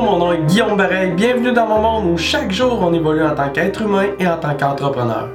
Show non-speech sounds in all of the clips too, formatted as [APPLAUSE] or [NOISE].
Mon nom est Guillaume Bareil. Bienvenue dans mon monde où chaque jour on évolue en tant qu'être humain et en tant qu'entrepreneur.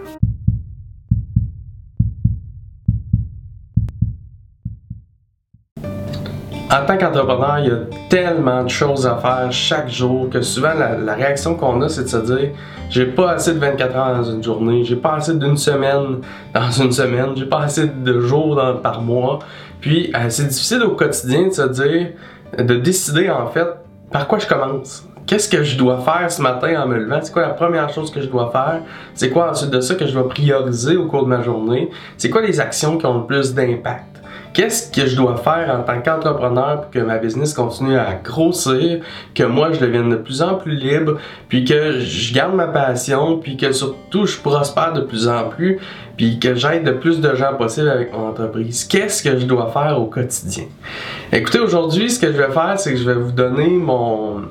En tant qu'entrepreneur, il y a tellement de choses à faire chaque jour que souvent la, réaction qu'on a, c'est de se dire j'ai pas assez de 24 heures dans une journée, j'ai pas assez d'une semaine dans une semaine, j'ai pas assez de jours par mois. Puis euh, c'est difficile au quotidien de se dire, de décider en fait par quoi je commence? Qu'est-ce que je dois faire ce matin en me levant? C'est quoi la première chose que je dois faire? C'est quoi ensuite de ça que je dois prioriser au cours de ma journée? C'est quoi les actions qui ont le plus d'impact? Qu'est-ce que je dois faire en tant qu'entrepreneur pour que ma business continue à grossir, que moi je devienne de plus en plus libre, puis que je garde ma passion, puis que surtout je prospère de plus en plus, puis que j'aide le plus de gens possible avec mon entreprise. Qu'est-ce que je dois faire au quotidien? Écoutez, aujourd'hui, ce que je vais faire, c'est que je vais vous donner mon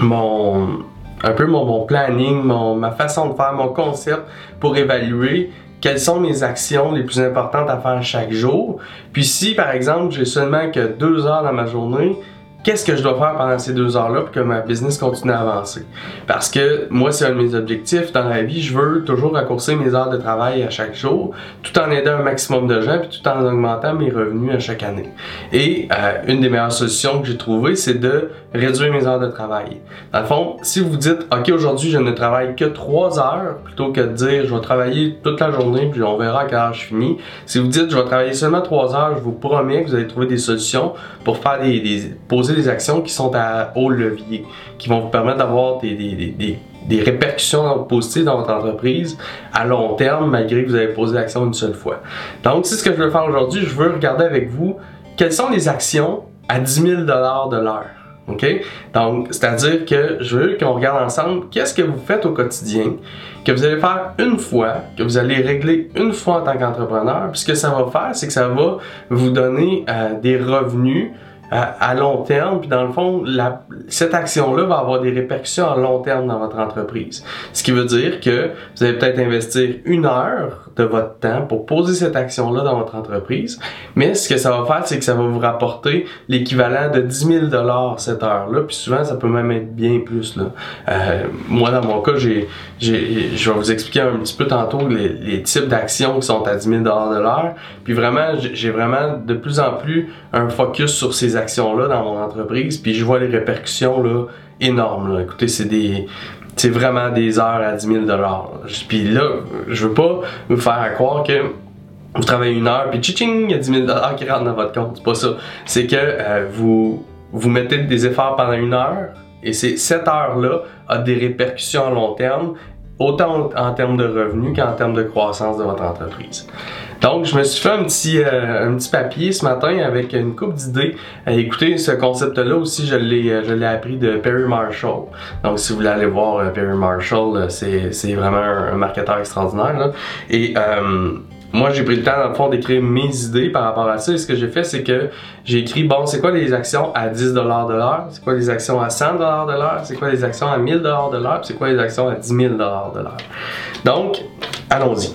mon un peu mon, mon planning, mon, ma façon de faire, mon concept pour évaluer quelles sont mes actions les plus importantes à faire chaque jour. Puis si, par exemple, j'ai seulement que deux heures dans ma journée, qu'est-ce que je dois faire pendant ces deux heures-là pour que ma business continue à avancer? Parce que moi, c'est un de mes objectifs dans la vie. Je veux toujours raccourcir mes heures de travail à chaque jour, tout en aidant un maximum de gens, puis tout en augmentant mes revenus à chaque année. Et euh, une des meilleures solutions que j'ai trouvées, c'est de réduire mes heures de travail. Dans le fond, si vous dites, OK, aujourd'hui, je ne travaille que trois heures, plutôt que de dire, je vais travailler toute la journée, puis on verra à quelle heure je finis. Si vous dites, je vais travailler seulement trois heures, je vous promets que vous allez trouver des solutions pour faire des, des poser des actions qui sont à haut levier, qui vont vous permettre d'avoir des, des, des, répercussions positives dans votre entreprise à long terme, malgré que vous avez posé l'action une seule fois. Donc, c'est ce que je veux faire aujourd'hui. Je veux regarder avec vous quelles sont les actions à 10 000 de l'heure. OK? Donc, c'est-à-dire que je veux qu'on regarde ensemble qu'est-ce que vous faites au quotidien, que vous allez faire une fois, que vous allez régler une fois en tant qu'entrepreneur. Puis ce que ça va faire, c'est que ça va vous donner euh, des revenus à, long terme. Puis dans le fond, cette action-là va avoir des répercussions à long terme dans votre entreprise. Ce qui veut dire que vous allez peut-être investir une heure de votre temps pour poser cette action-là dans votre entreprise. Mais ce que ça va faire, c'est que ça va vous rapporter l'équivalent de 10 000 cette heure-là. Puis souvent, ça peut même être bien plus. Euh, moi, dans mon cas, je vais vous expliquer un petit peu tantôt les, les types d'actions qui sont à 10 000 de l'heure. Puis vraiment, j'ai vraiment de plus en plus un focus sur ces actions-là dans mon entreprise, puis je vois les répercussions là, énormes. Écoutez, c'est des. C'est vraiment des heures à 10 000 Puis là, je veux pas vous faire croire que vous travaillez une heure, puis tching, il y a 10 000 qui rentrent dans votre compte. C'est pas ça. C'est que euh, vous, vous mettez des efforts pendant une heure, et cette heure-là a des répercussions à long terme, autant en termes de revenus qu'en termes de croissance de votre entreprise. Donc, je me suis fait un petit, euh, un petit papier ce matin avec une coupe d'idées. Euh, écoutez, ce concept-là aussi, je l'ai, euh, je l'ai appris de Perry Marshall. Donc, si vous voulez aller voir Perry Marshall, c'est, c'est vraiment un, marketeur extraordinaire. Là. Et moi, j'ai pris le temps, dans le fond, d'écrire mes idées par rapport à ça. Et ce que j'ai fait, c'est que j'ai écrit, bon, c'est quoi les actions à 10 de l'heure? C'est quoi les actions à 100 de l'heure? C'est quoi les actions à 1000 de l'heure? C'est quoi les actions à 10 000 de l'heure? Donc, allons-y.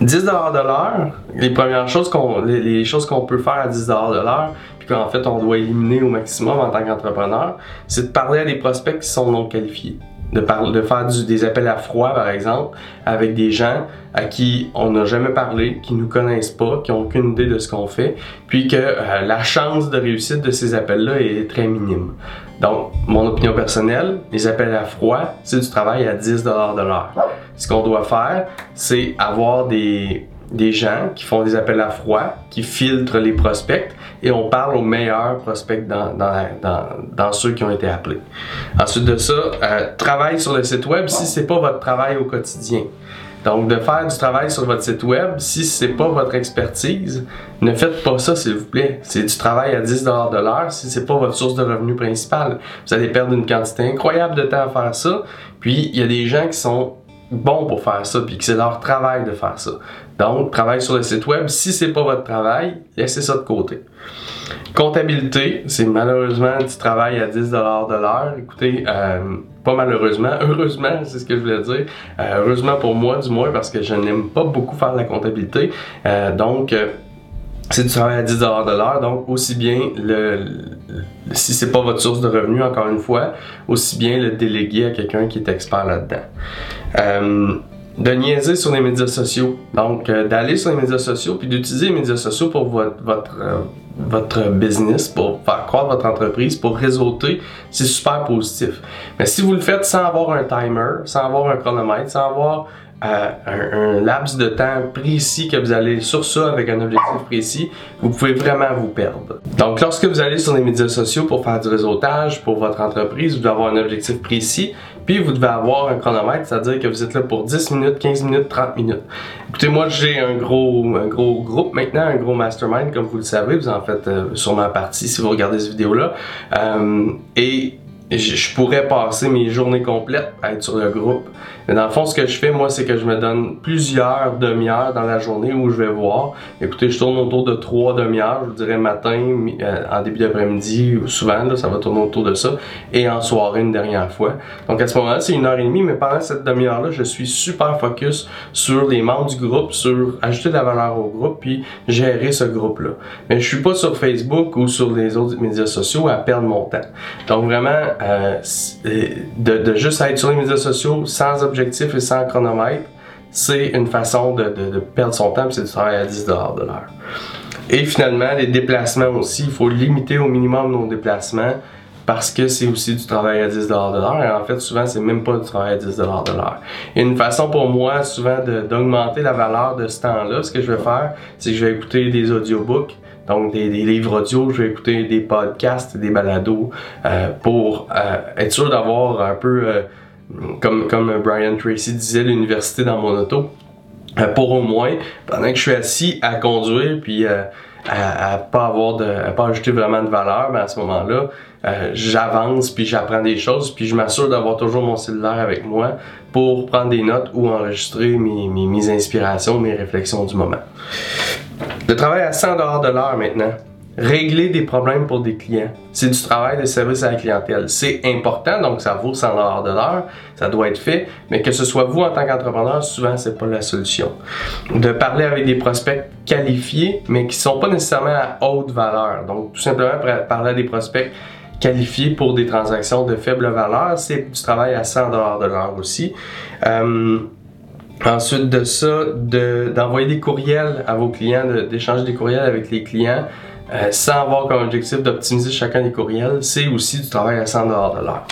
10 de l'heure, les premières choses qu'on les, choses qu'on peut faire à 10 de l'heure, qu'en fait on doit éliminer au maximum en tant qu'entrepreneur, c'est de parler à des prospects qui sont non qualifiés. De, faire des appels à froid, par exemple, avec des gens à qui on n'a jamais parlé, qui nous connaissent pas, qui n'ont aucune idée de ce qu'on fait, puis que euh, la chance de réussite de ces appels-là est très minime. Donc, mon opinion personnelle, les appels à froid, c'est du travail à 10 de l'heure. Ce qu'on doit faire, c'est avoir des, des gens qui font des appels à froid, qui filtrent les prospects et on parle aux meilleurs prospects dans, ceux qui ont été appelés. Ensuite de ça, euh, travail sur le site web si c'est pas votre travail au quotidien. Donc, de faire du travail sur votre site web, si c'est pas votre expertise, ne faites pas ça, s'il vous plaît. C'est du travail à 10 de l'heure si c'est pas votre source de revenu principale. Vous allez perdre une quantité incroyable de temps à faire ça. Puis, il y a des gens qui sont bons pour faire ça, puis que c'est leur travail de faire ça. Donc, travail sur le site web. Si c'est pas votre travail, laissez ça de côté. Comptabilité, c'est malheureusement du travail à 10 de l'heure. Écoutez, euh, pas malheureusement, [LAUGHS] heureusement, c'est ce que je voulais dire. Euh, heureusement pour moi, du moins, parce que je n'aime pas beaucoup faire de la comptabilité. Euh, donc, c'est du travail à 10 de l'heure, donc aussi bien le, si c'est pas votre source de revenus, encore une fois, aussi bien le déléguer à quelqu'un qui est expert là-dedans. De niaiser sur les médias sociaux. Donc, euh, d'aller sur les médias sociaux puis d'utiliser les médias sociaux pour votre, votre, euh, votre business, pour faire croître votre entreprise, pour réseauter, c'est super positif. Mais si vous le faites sans avoir un timer, sans avoir un chronomètre, sans avoir un, laps de temps précis que vous allez sur ça avec un objectif précis, vous pouvez vraiment vous perdre. Donc, lorsque vous allez sur les médias sociaux pour faire du réseautage pour votre entreprise, vous devez avoir un objectif précis, puis vous devez avoir un chronomètre, c'est-à-dire que vous êtes là pour 10 minutes, 15 minutes, 30 minutes. Écoutez, moi j'ai un gros, un gros groupe maintenant, un gros mastermind, comme vous le savez, vous en faites euh, sûrement partie si vous regardez cette vidéo-là. Euh, et je, pourrais passer mes journées complètes à être sur le groupe. Mais dans le fond, ce que je fais, moi, c'est que je me donne plusieurs demi-heures dans la journée où je vais voir. Écoutez, je tourne autour de trois demi-heures, je dirais matin, euh, en début d'après-midi, ou souvent, là, ça va tourner autour de ça, et en soirée une dernière fois. Donc à ce moment-là, c'est une heure et demie, mais pendant cette demi-heure-là, je suis super focus sur les membres du groupe, sur ajouter de la valeur au groupe, puis gérer ce groupe-là. Mais je suis pas sur Facebook ou sur les autres médias sociaux à perdre mon temps. Donc vraiment, euh, de, de, juste être sur les médias sociaux sans objectif et sans chronomètre, c'est une façon de, de, perdre son temps, c'est du travail à 10$ de l'heure. Et finalement, les déplacements aussi, il faut limiter au minimum nos déplacements parce que c'est aussi du travail à 10$ de l'heure. Et en fait, souvent, c'est même pas du travail à 10$ de l'heure. Et une façon pour moi, souvent, d'augmenter la valeur de ce temps-là, ce que je vais faire, c'est que je vais écouter des audiobooks donc des, livres audio, je vais écouter des podcasts, des balados euh, pour euh, être sûr d'avoir un peu, euh, comme, comme Brian Tracy disait, l'université dans mon auto. pour au moins, pendant que je suis assis à conduire, puis à, pas avoir de, à pas ajouter vraiment de valeur, mais à ce moment-là, j'avance puis j'apprends des choses puis je m'assure d'avoir toujours mon cellulaire avec moi pour prendre des notes ou enregistrer mes, mes, mes inspirations, mes réflexions du moment. Le travail à 100 de l'heure maintenant. Régler des problèmes pour des clients. C'est du travail de service à la clientèle. C'est important, donc ça vaut 100 de l'heure, ça doit être fait, mais que ce soit vous en tant qu'entrepreneur, souvent c'est pas la solution. De parler avec des prospects qualifiés, mais qui sont pas nécessairement à haute valeur. Donc tout simplement parler à des prospects qualifiés pour des transactions de faible valeur, c'est du travail à 100 de l'heure aussi. Euh, Ensuite de ça, d'envoyer des courriels à vos clients, d'échanger des courriels avec les clients, euh, sans avoir comme objectif d'optimiser chacun des courriels, c'est aussi du travail à 100 de l'heure.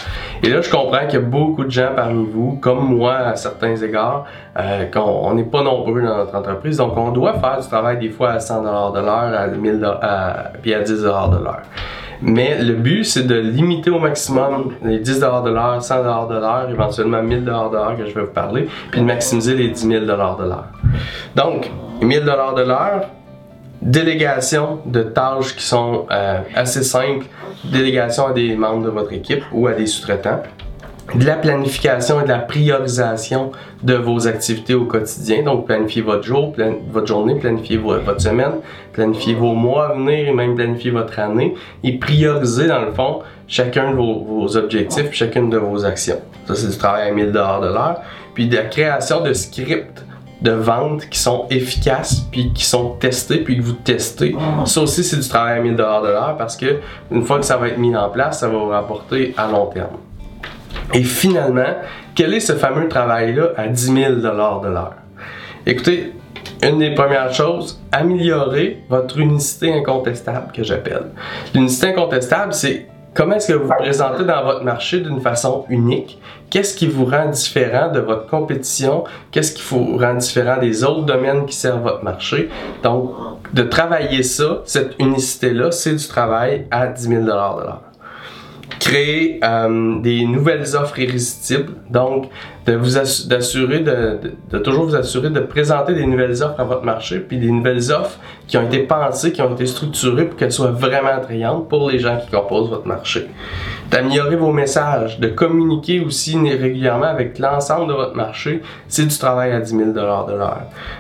Et là, je comprends qu'il y a beaucoup de gens parmi vous, comme moi à certains égards, euh, qu'on n'est pas nombreux dans notre entreprise, donc on doit faire du travail des fois à 100 de l'heure, à 1000 à, puis à 10 de l'heure. Mais le but, c'est de limiter au maximum les 10 de l'heure, 100 de l'heure, éventuellement 1000 de l'heure que je vais vous parler, puis de maximiser les 10 000 de l'heure. Donc, 1000 de l'heure, délégation de tâches qui sont euh, assez simples, délégation à des membres de votre équipe ou à des sous-traitants de la planification et de la priorisation de vos activités au quotidien. Donc, planifiez votre jour, votre journée, planifiez votre semaine, planifiez vos mois à venir et même planifiez votre année et priorisez dans le fond chacun de vos, objectifs, chacune de vos actions. Ça, c'est du travail à 1000 de l'heure. Puis de la création de scripts de vente qui sont efficaces puis qui sont testés puis que vous testez. Ça aussi c'est du travail à 1000 de l'heure parce que une fois que ça va être mis en place, ça va vous rapporter à long terme. Et finalement, quel est ce fameux travail-là à 10 000 de l'heure? Écoutez, une des premières choses, améliorer votre unicité incontestable que j'appelle. L'unicité incontestable, c'est comment est-ce que vous vous présentez dans votre marché d'une façon unique? Qu'est-ce qui vous rend différent de votre compétition? Qu'est-ce qui vous rend différent des autres domaines qui servent votre marché? Donc, de travailler ça, cette unicité-là, c'est du travail à 10 000 de l'heure créer euh, des nouvelles offres irrésistibles. Donc, de vous de, toujours vous assurer de présenter des nouvelles offres à votre marché, puis des nouvelles offres qui ont été pensées, qui ont été structurées pour qu'elles soient vraiment attrayantes pour les gens qui composent votre marché. D'améliorer vos messages, de communiquer aussi régulièrement avec l'ensemble de votre marché, c'est du travail à 10 000 de l'heure.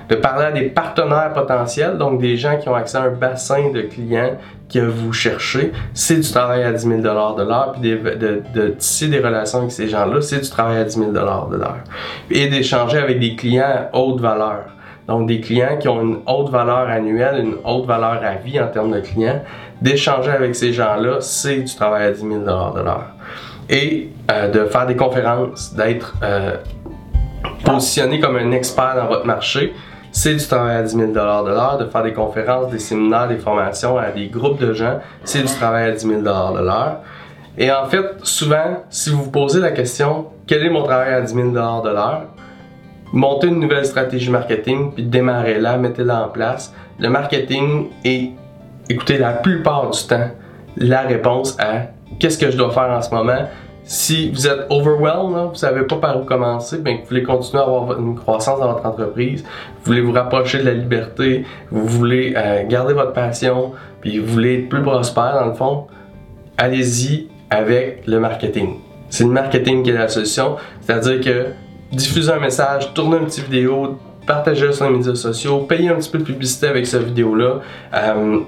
De parler à des partenaires potentiels, donc des gens qui ont accès à un bassin de clients que vous cherchez, c'est du travail à 10 000 de l'heure, puis de, tisser des relations avec ces gens-là, c'est du travail à 10 000 de l'heure. Et d'échanger avec des clients à haute valeur. donc des clients qui ont une haute valeur annuelle, une haute valeur à vie en termes de clients, d'échanger avec ces gens-là, c'est du travail à 10 000 de l'heure. Et euh, de faire des conférences, d'être euh, positionné comme un expert dans votre marché, c'est du travail à 10 000 de l'heure, de faire des conférences, des séminaires, des formations à des groupes de gens, c'est du travail à 10 000 de l'heure. Et en fait, souvent, si vous vous posez la question, quel est mon travail à 10 000 de l'heure, montez une nouvelle stratégie marketing, puis démarrez-la, mettez-la en place. Le marketing est, écoutez, la plupart du temps, la réponse à qu'est-ce que je dois faire en ce moment? Si vous êtes overwhelmed, vous ne savez pas par où commencer, bien, vous voulez continuer à avoir une croissance dans votre entreprise, vous voulez vous rapprocher de la liberté, vous voulez euh, garder votre passion, puis vous voulez être plus prospère dans le fond, allez-y avec le marketing. C'est le marketing qui est la solution, c'est-à-dire que diffuser un message, tourner une petite vidéo, partager sur les médias sociaux, payer un petit peu de publicité avec cette vidéo-là. Euh,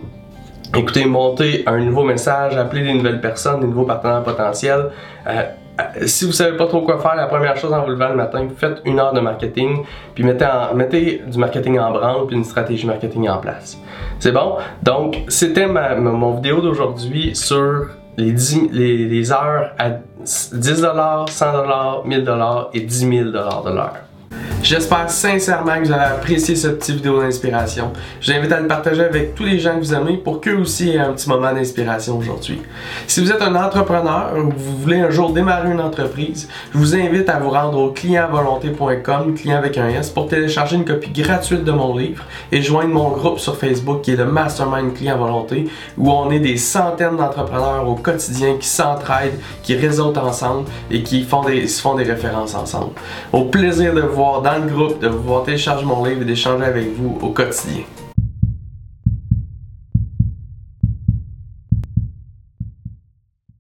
écoutez, monter un nouveau message, appeler des nouvelles personnes, des nouveaux partenaires potentiels. Euh, euh, si vous savez pas trop quoi faire, la première chose en vous levant le matin, faites une heure de marketing, puis mettez, mettez du marketing en branle, puis une stratégie marketing en place. C'est bon? Donc, c'était ma, mon vidéo d'aujourd'hui sur les, 10, les, les heures à 10$, 100$, 1000$ et 10 000$ de l'heure. J'espère sincèrement que vous avez apprécié cette petite vidéo d'inspiration. Je vous invite à le partager avec tous les gens que vous aimez pour qu'eux aussi aient un petit moment d'inspiration aujourd'hui. Si vous êtes un entrepreneur ou vous voulez un jour démarrer une entreprise, je vous invite à vous rendre au clientvolonté.com, client avec un S, pour télécharger une copie gratuite de mon livre et joindre mon groupe sur Facebook qui est le Mastermind Client Volonté, où on est des centaines d'entrepreneurs au quotidien qui s'entraident, qui réseautent ensemble et qui font des, font des références ensemble. Au plaisir de vous dans le groupe, de vous voir télécharger mon livre et d'échanger avec vous au quotidien.